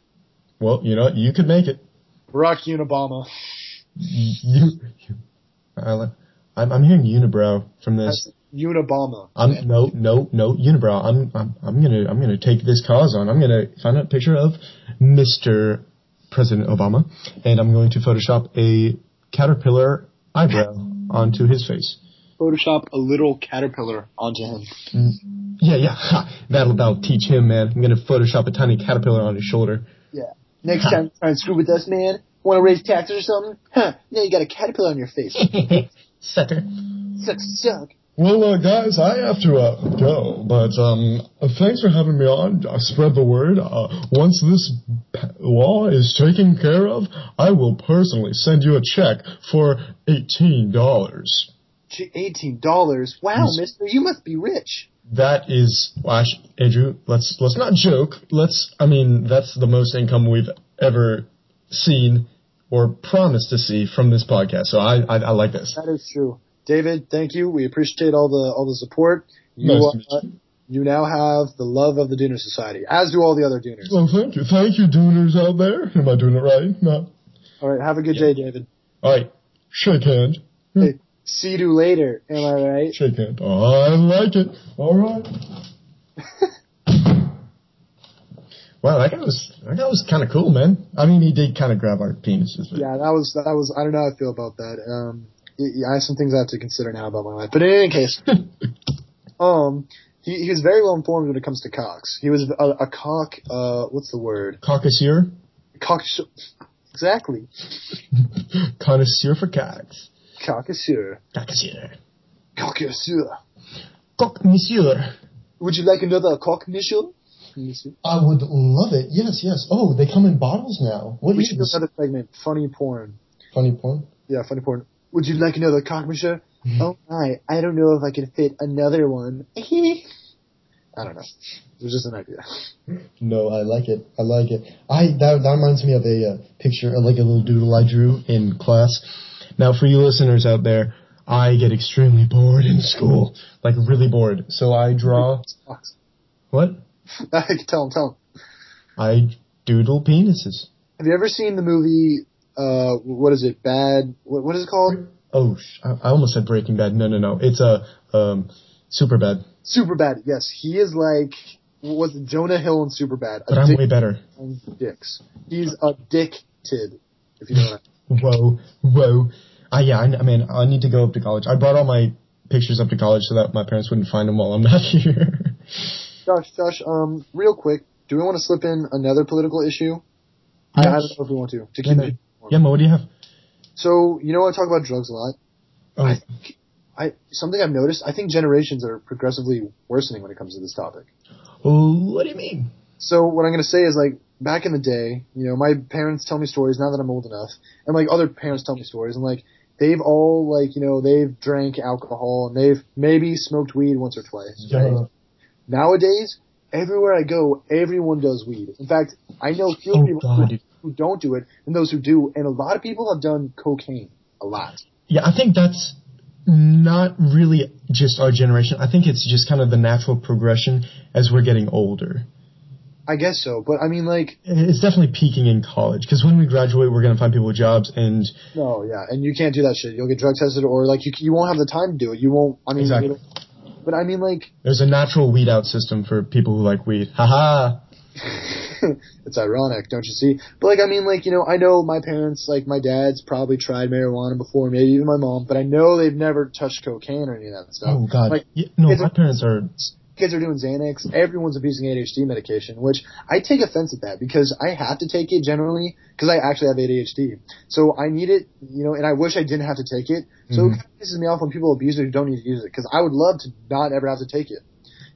well, you know? You could make it. Barack Unabomber. You, you I I'm I'm hearing unibrow from this. Unabomber. I'm no no no unibrow. I'm I'm I'm gonna I'm gonna take this cause on. I'm gonna find a picture of Mr. President Obama, and I'm going to Photoshop a caterpillar eyebrow onto his face. Photoshop a little caterpillar onto him. Mm. Yeah, yeah. Ha, that'll that'll teach him, man. I'm gonna Photoshop a tiny caterpillar on his shoulder. Yeah. Next time you try and screw with us, man, want to raise taxes or something? Huh, now you got a caterpillar on your face. Sucker. Suck, suck. Well, uh, guys, I have to uh, go, but um, thanks for having me on. Uh, spread the word. Uh, once this law is taken care of, I will personally send you a check for eighteen dollars. Eighteen dollars. Wow. Mister, you must be rich. That is, Ash, Andrew. Let's let's not joke. Let's. I mean, that's the most income we've ever seen or promised to see from this podcast. So I I, I like this. That is true. David, thank you. We appreciate all the all the support. You Nice uh, you now have the love of the Dooner Society, as do all the other Dooners. Well, thank you, thank you, Dooners out there. Am I doing it right? No. All right, have a good day, David. All right, shake hand. Hey, see you later. Am I right? Shake hand. I like it. All right. wow, that guy was that guy was kind of cool, man. I mean, he did kind of grab our penises. But Yeah, that was that was. I don't know how I feel about that. Um, I have some things I have to consider now about my life. But in any case, um, he, he was very well informed when it comes to cocks. He was a, a cock. Uh, what's the word? Connoisseur, Cock. Exactly. connoisseur for cocks. Cockasure. Connoisseur. Cockasure. Cock monsieur. Would you like another cock, monsieur? I would love it. Yes, yes. Oh, they come in bottles now. What We should do another segment. Funny porn. Funny porn. Yeah, funny porn. Would you like another cock, monsieur? oh my, I don't know if I can fit another one. I don't know. It was just an idea. No, I like it. I like it. I that that reminds me of a uh, picture, uh, like a little doodle I drew in class. Now, for you listeners out there, I get extremely bored in school, like really bored. So I draw what? I can tell him, tell him. I doodle penises. Have you ever seen the movie, uh, what is it, Bad, what, what is it called? Oh, I I almost said Breaking Bad. No, no, no. It's a um, super bad. Super Bad, yes. He is like, was it Jonah Hill in Super Bad? But I'm way better. dicks. He's addicted, if you know what I Whoa, whoa. Uh, yeah, I, I mean, I need to go up to college. I brought all my pictures up to college so that my parents wouldn't find them while I'm not here. Josh, Josh, um, real quick, do we want to slip in another political issue? I, I don't know if we want to. To keep Yeah, it. Yeah, Mo, what do you have? So you know I talk about drugs a lot. Oh, I think I something I've noticed. I think generations are progressively worsening when it comes to this topic. what do you mean? So what I'm gonna say is like back in the day, you know, my parents tell me stories now that I'm old enough, and like other parents tell me stories, and like they've all like you know they've drank alcohol and they've maybe smoked weed once or twice. right? Nowadays, everywhere I go, everyone does weed. In fact, I know fewer Oh, people God. Who don't do it than those who do, and a lot of people have done cocaine. A lot. Yeah, I think that's not really just our generation. I think it's just kind of the natural progression as we're getting older. I guess so, but I mean, like, It's definitely peaking in college because when we graduate, we're going to find people with jobs and no, yeah, and you can't do that shit. You'll get drug tested, or like you you won't have the time to do it. You won't. I mean, Exactly. but I mean, like, there's a natural weed out system for people who like weed. Haha. it's ironic, don't you see? But like, I mean, like, you know, I know my parents, like, my dad's probably tried marijuana before, maybe even my mom, but I know they've never touched cocaine or any of that stuff. Oh god. Like, Yeah, no, my are- parents are kids are doing Xanax, everyone's abusing ADHD medication, which I take offense at that because I have to take it generally because I actually have ADHD. So I need it, you know, and I wish I didn't have to take it. So Mhm. it kind of pisses me off when people abuse it who don't need to use it because I would love to not ever have to take it,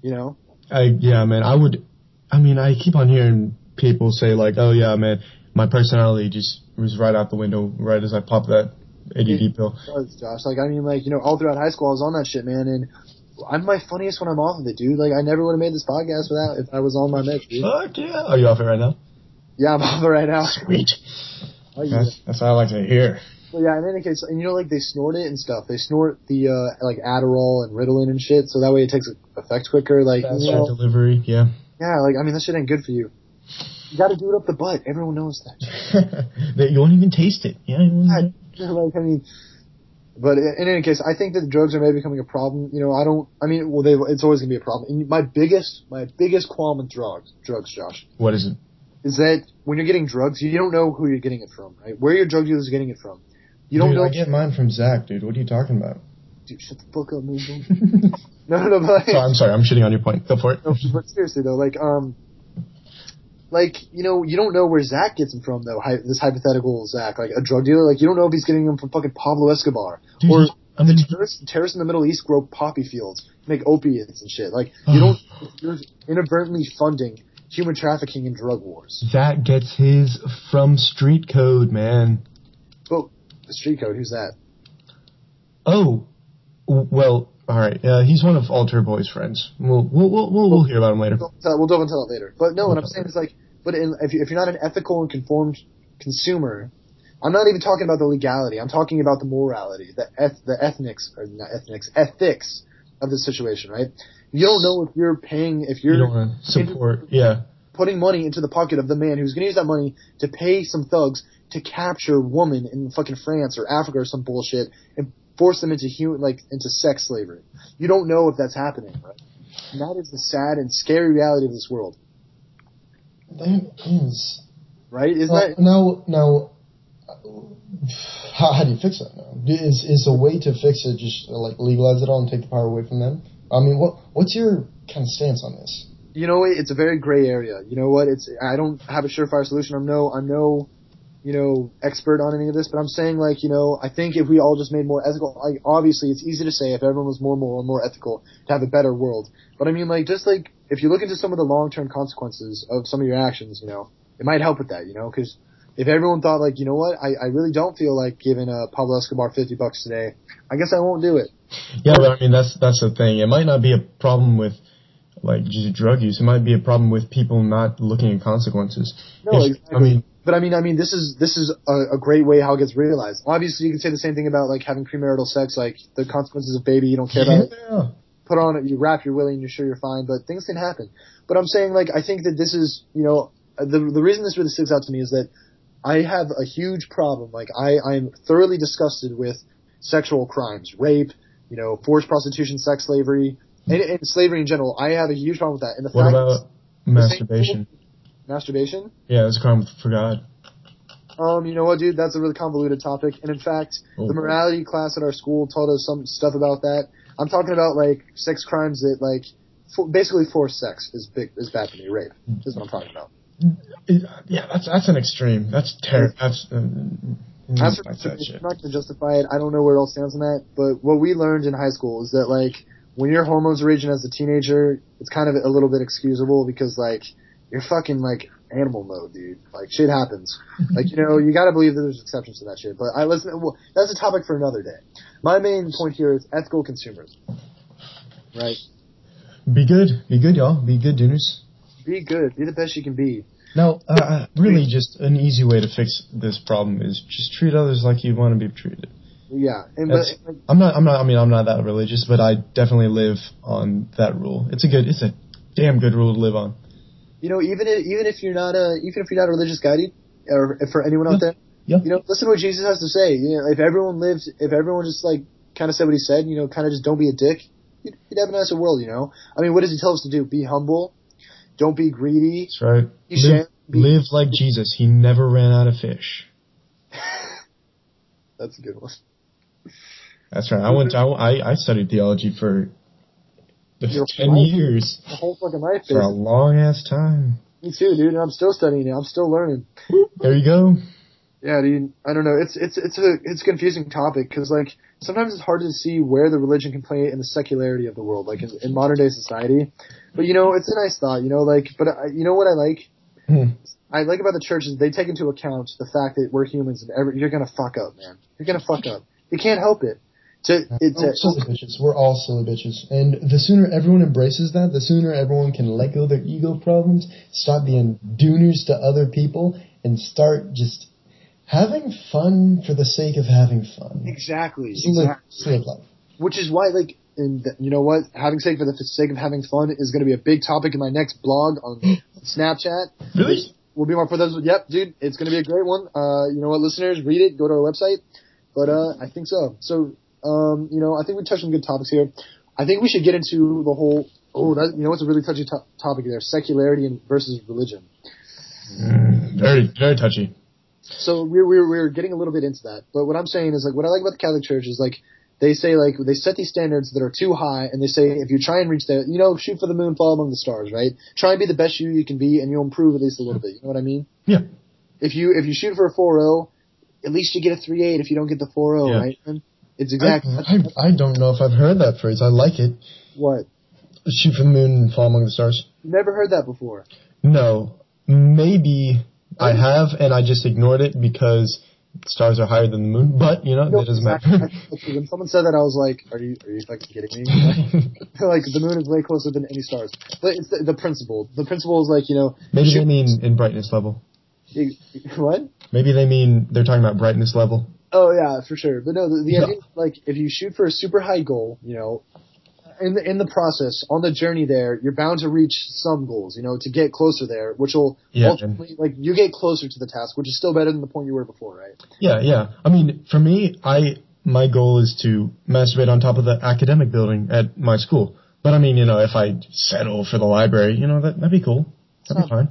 you know? I yeah, man. I would. I mean, I keep on hearing people say like, "Oh yeah, man, my personality just was right out the window right as I popped that ADD pill." It does, Josh. Like, I mean, like, you know, all throughout high school I was on that shit, man, and I'm my funniest when I'm off of it, dude. Like, I never would have made this podcast without if I was on my meds, dude. Fuck yeah! Are you off it right now? Yeah, I'm off it right now. Sweet. Oh. That's, that's what I like to hear. Well, yeah, in any case, and you know, like they snort it and stuff. They snort the uh like Adderall and Ritalin and shit, so that way it takes effect quicker. Like, Fast you know, delivery. Yeah. Yeah, like I mean, that shit ain't good for you. You got to do it up the butt. Everyone knows that. That you won't even taste it. Yeah. you won't- like, I mean, but in any case, I think that drugs are maybe becoming a problem. You know, I don't. I mean, well, they, it's always gonna be a problem. And my biggest, my biggest qualm with drugs, drugs, Josh, What is it? is that when you're getting drugs, you don't know who you're getting it from, right? Where your drug dealers are getting it from. You don't dude, know. I get mine from Zach, dude. What are you talking about? Dude, shut the fuck up, man. no, no, no, but so, I'm sorry. I'm shitting on your point. Go for it. No, but seriously though, like um, like you know, you don't know where Zach gets them from though. This hypothetical Zach, like a drug dealer, like you don't know if he's getting them from fucking Pablo Escobar Dude, or I mean, terrorists, terrorists in the Middle East grow poppy fields, make opiates and shit. Like you don't, you're inadvertently funding human trafficking and drug wars. Zach gets his from Street Code, man. Oh, the street code, who's that? Oh, well, all right. Uh, he's one of Alter Boy's friends. We'll we'll we'll, we'll, we'll hear about him later. We'll tell- we'll delve into that later. But no, what I'm saying is like, but in, if, you, if you're not an ethical and conformed consumer, I'm not even talking about the legality. I'm talking about the morality, the eth- the ethnics, or not ethnics, ethics of the situation, right? You don't know if you're paying, if You you're don't want to support. Yeah. putting money into the pocket of the man who's going to use that money to pay some thugs to capture women in fucking France or Africa or some bullshit and force them into human, like into sex slavery. You don't know if that's happening, right? And that is the sad and scary reality of this world, That is. right? Isn't Now, that? now, now, how, how do you fix that now? Is is a way to fix it just like legalize it all and take the power away from them? I mean, what what's your kind of stance on this? You know, it's a very gray area. You know what? It's I don't have a surefire solution. I'm no, I'm no, you know, expert on any of this, but I'm saying like, you know, I think if we all just made more ethical, like obviously it's easy to say if everyone was more moral and more ethical to have a better world. But I mean, like, just like if you look into some of the long-term consequences of some of your actions, you know, it might help with that, you know, because if everyone thought like, you know what, I, I really don't feel like giving uh, Pablo Escobar 50 bucks today, I guess I won't do it. Yeah, but I mean that's that's the thing. It might not be a problem with like just drug use. It might be a problem with people not looking at consequences. No, If- exactly. I mean, But I mean, I mean, this is this is a, a great way how it gets realized. Obviously, you can say the same thing about like having premarital sex, like the consequences of baby. You don't care about it. Put on it, you wrap you're willing, you're sure you're fine. But things can happen. But I'm saying, like, I think that this is, you know, the the reason this really sticks out to me is that I have a huge problem. Like, I I'm thoroughly disgusted with sexual crimes, rape, you know, forced prostitution, sex slavery, and, and slavery in general. I have a huge problem with that. And the What fact about masturbation? Masturbation. Yeah, it's a crime for God. Um, you know what, dude? That's a really convoluted topic. And in fact, Oh. the morality class at our school taught us some stuff about that. I'm talking about like sex crimes that like for, basically forced sex is big is bad for me. Rape is what I'm talking about. Yeah, that's that's an extreme. That's terrible. That's. Uh, As for, that's that I'm not to justify it. I don't know where it all stands on that. But what we learned in high school is that like when your hormones are raging as a teenager, it's kind of a little bit excusable because like you're fucking like animal mode, dude. Like shit happens. like you know you got to believe that there's exceptions to that shit. But I listen. Well, that's a topic for another day. My main point here is ethical consumers. Right. Be good. Be good, y'all. Be good, Dooners. Be good. Be the best you can be. Now, uh, really, just an easy way to fix this problem is just treat others like you want to be treated. Yeah. And but like, I'm not. I'm not. I mean, I'm not that religious, but I definitely live on that rule. It's a good. It's a damn good rule to live on. You know, even if, even if you're not a even if you're not a religious guy, dude, or if for anyone out there, Yeah. you know, listen to what Jesus has to say. You know, if everyone lived, if everyone just like kind of said what he said, you know, kind of just don't be a dick, you'd, you'd have a nicer world. You know, I mean, what does he tell us to do? Be humble, don't be greedy. That's right. You Live, be- live like Jesus. He never ran out of fish. That's a good one. That's right. I went. I I studied theology for Your ten life. years whole fucking life. for a long ass time. me too, dude. And I'm still studying it. I'm still learning. There you go. Yeah, dude. I don't know. It's it's it's a it's a confusing topic because like sometimes it's hard to see where the religion can play in the secularity of the world, like in, in modern day society. But you know, it's a nice thought. You know, like, but I, you know what I like? Hmm. I like about the church is they take into account the fact that we're humans and every, you're gonna fuck up, man. You're gonna fuck up. You can't help it. To it's We're silly bitches. We're all silly bitches. And the sooner everyone embraces that, the sooner everyone can let go of their ego problems, stop being dooners to other people, and start just having fun for the sake of having fun. exactly live, exactly. Which is why, like, and you know what? Having sake for the sake of having fun is going to be a big topic in my next blog on Snapchat. Really? Will be more for those. Yep, dude, it's going to be a great one. Uh, you know what, listeners, read it. Go to our website. But uh, I think so. So, um, you know, I think we touched on good topics here. I think we should get into the whole. Oh, that you know what's a really touchy to- topic there? Secularity and versus religion. Mm, very, very touchy. So we're we're we're getting a little bit into that. But what I'm saying is like what I like about the Catholic Church is like they say like they set these standards that are too high, and they say if you try and reach that, you know, shoot for the moon, fall among the stars, right? Try and be the best you you can be, and you'll improve at least a little bit. You know what I mean? Yeah. If you if you shoot for a 4.0, at least you get a three eight. if you don't get the 4.0, Yeah. right? And it's exactly I, I don't know if I've heard that phrase. I like it. what Shoot for the moon and fall among the stars. never heard that before. No, maybe I have, and I just ignored it because stars are higher than the moon. But you know, No, that doesn't matter. when someone said that, I was like, "Are you are you fucking kidding me?" like the moon is way closer than any stars. But it's the, the principle. The principle is like you know, maybe shoot- they mean in brightness level. What? Maybe they mean they're talking about brightness level. Oh yeah, for sure. But no, the, the Yeah. idea, like, if you shoot for a super high goal, you know, in the in the process, on the journey there, you're bound to reach some goals, you know, to get closer there, which will Yeah, ultimately, like, you get closer to the task, which is still better than the point you were before, right? Yeah, yeah. I mean, for me, I my goal is to masturbate on top of the academic building at my school. But I mean, you know, if I settle for the library, you know, that that'd be cool. That'd be fine.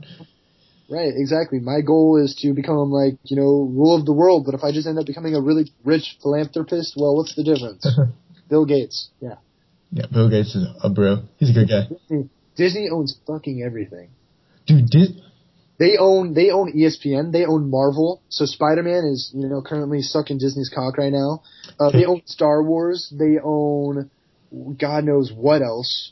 Right, exactly. My goal is to become like, you know, rule of the world, but if I just end up becoming a really rich philanthropist, well, what's the difference? Bill Gates. Yeah. Yeah, Bill Gates is a bro. He's a good guy. Disney, Disney owns fucking everything. Dude, They own they own ESPN. They own Marvel. So Spider Man is you know currently sucking Disney's cock right now. Uh, they own Star Wars. They own God knows what else.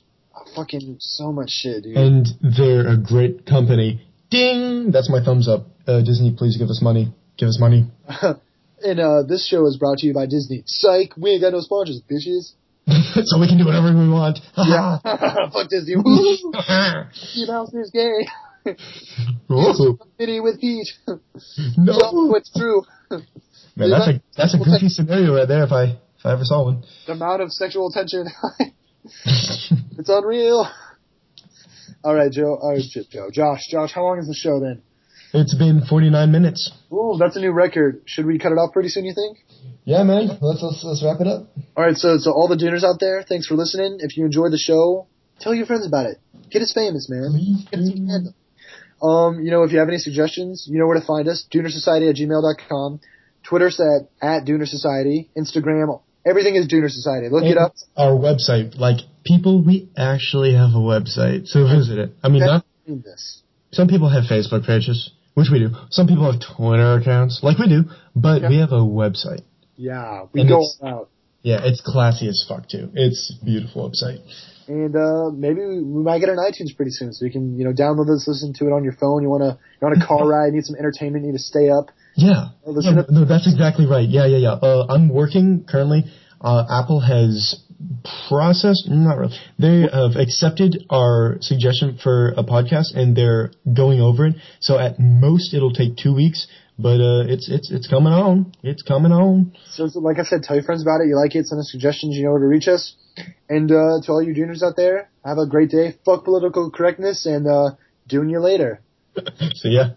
Fucking so much shit, dude. and they're a great company. Ding! That's my thumbs up. Uh, Disney, please give us money. Give us money. and uh, this show is brought to you by Disney. Psych, we ain't got no sponsors, bitches. so we can do whatever we want. Yeah, fuck Disney. Woo! You Mouser's gay. City with Pete. Me no. what's true. Man, that's a that's a goofy scenario right there. If I if I ever saw one. The amount of sexual tension. it's unreal. All right, Joe. Oh, shit, Joe. Josh, Josh, how long is the show then? It's been 49 minutes. Ooh, that's a new record. Should we cut it off pretty soon? You think? Yeah, man. Let's let's let's wrap it up. All right. So, so all the Dooners out there, thanks for listening. If you enjoyed the show, tell your friends about it. Get us famous, man. Get us do. Um, you know, if you have any suggestions, you know where to find us. Doonersociety at gmail.com. Twitter's at, at Dooner Society. Instagram, everything is Dooner Society. Look it up. Our website, like people, we actually have a website, so visit it. I mean, not this. some people have Facebook pages, which we do. Some people have Twitter accounts, like we do, but Yeah. we have a website. Yeah, we And go out. Yeah, it's classy as fuck too. It's a beautiful website. And uh, maybe we might get an iTunes pretty soon, so you can you know download this, listen to it on your phone. You wanna you're on a car ride, need some entertainment, need to stay up. Yeah, no, that's exactly right. Yeah, yeah, yeah. Uh, I'm working currently. Uh, Apple has processed, not really. They have accepted our suggestion for a podcast and they're going over it. So at most it'll take two weeks, but uh, it's it's it's coming on. It's coming on. So, so like I said, tell your friends about it. You like it, send us suggestions. You know where to reach us. And uh, to all you juniors out there, have a great day. Fuck political correctness, and uh, doing you later. So yeah.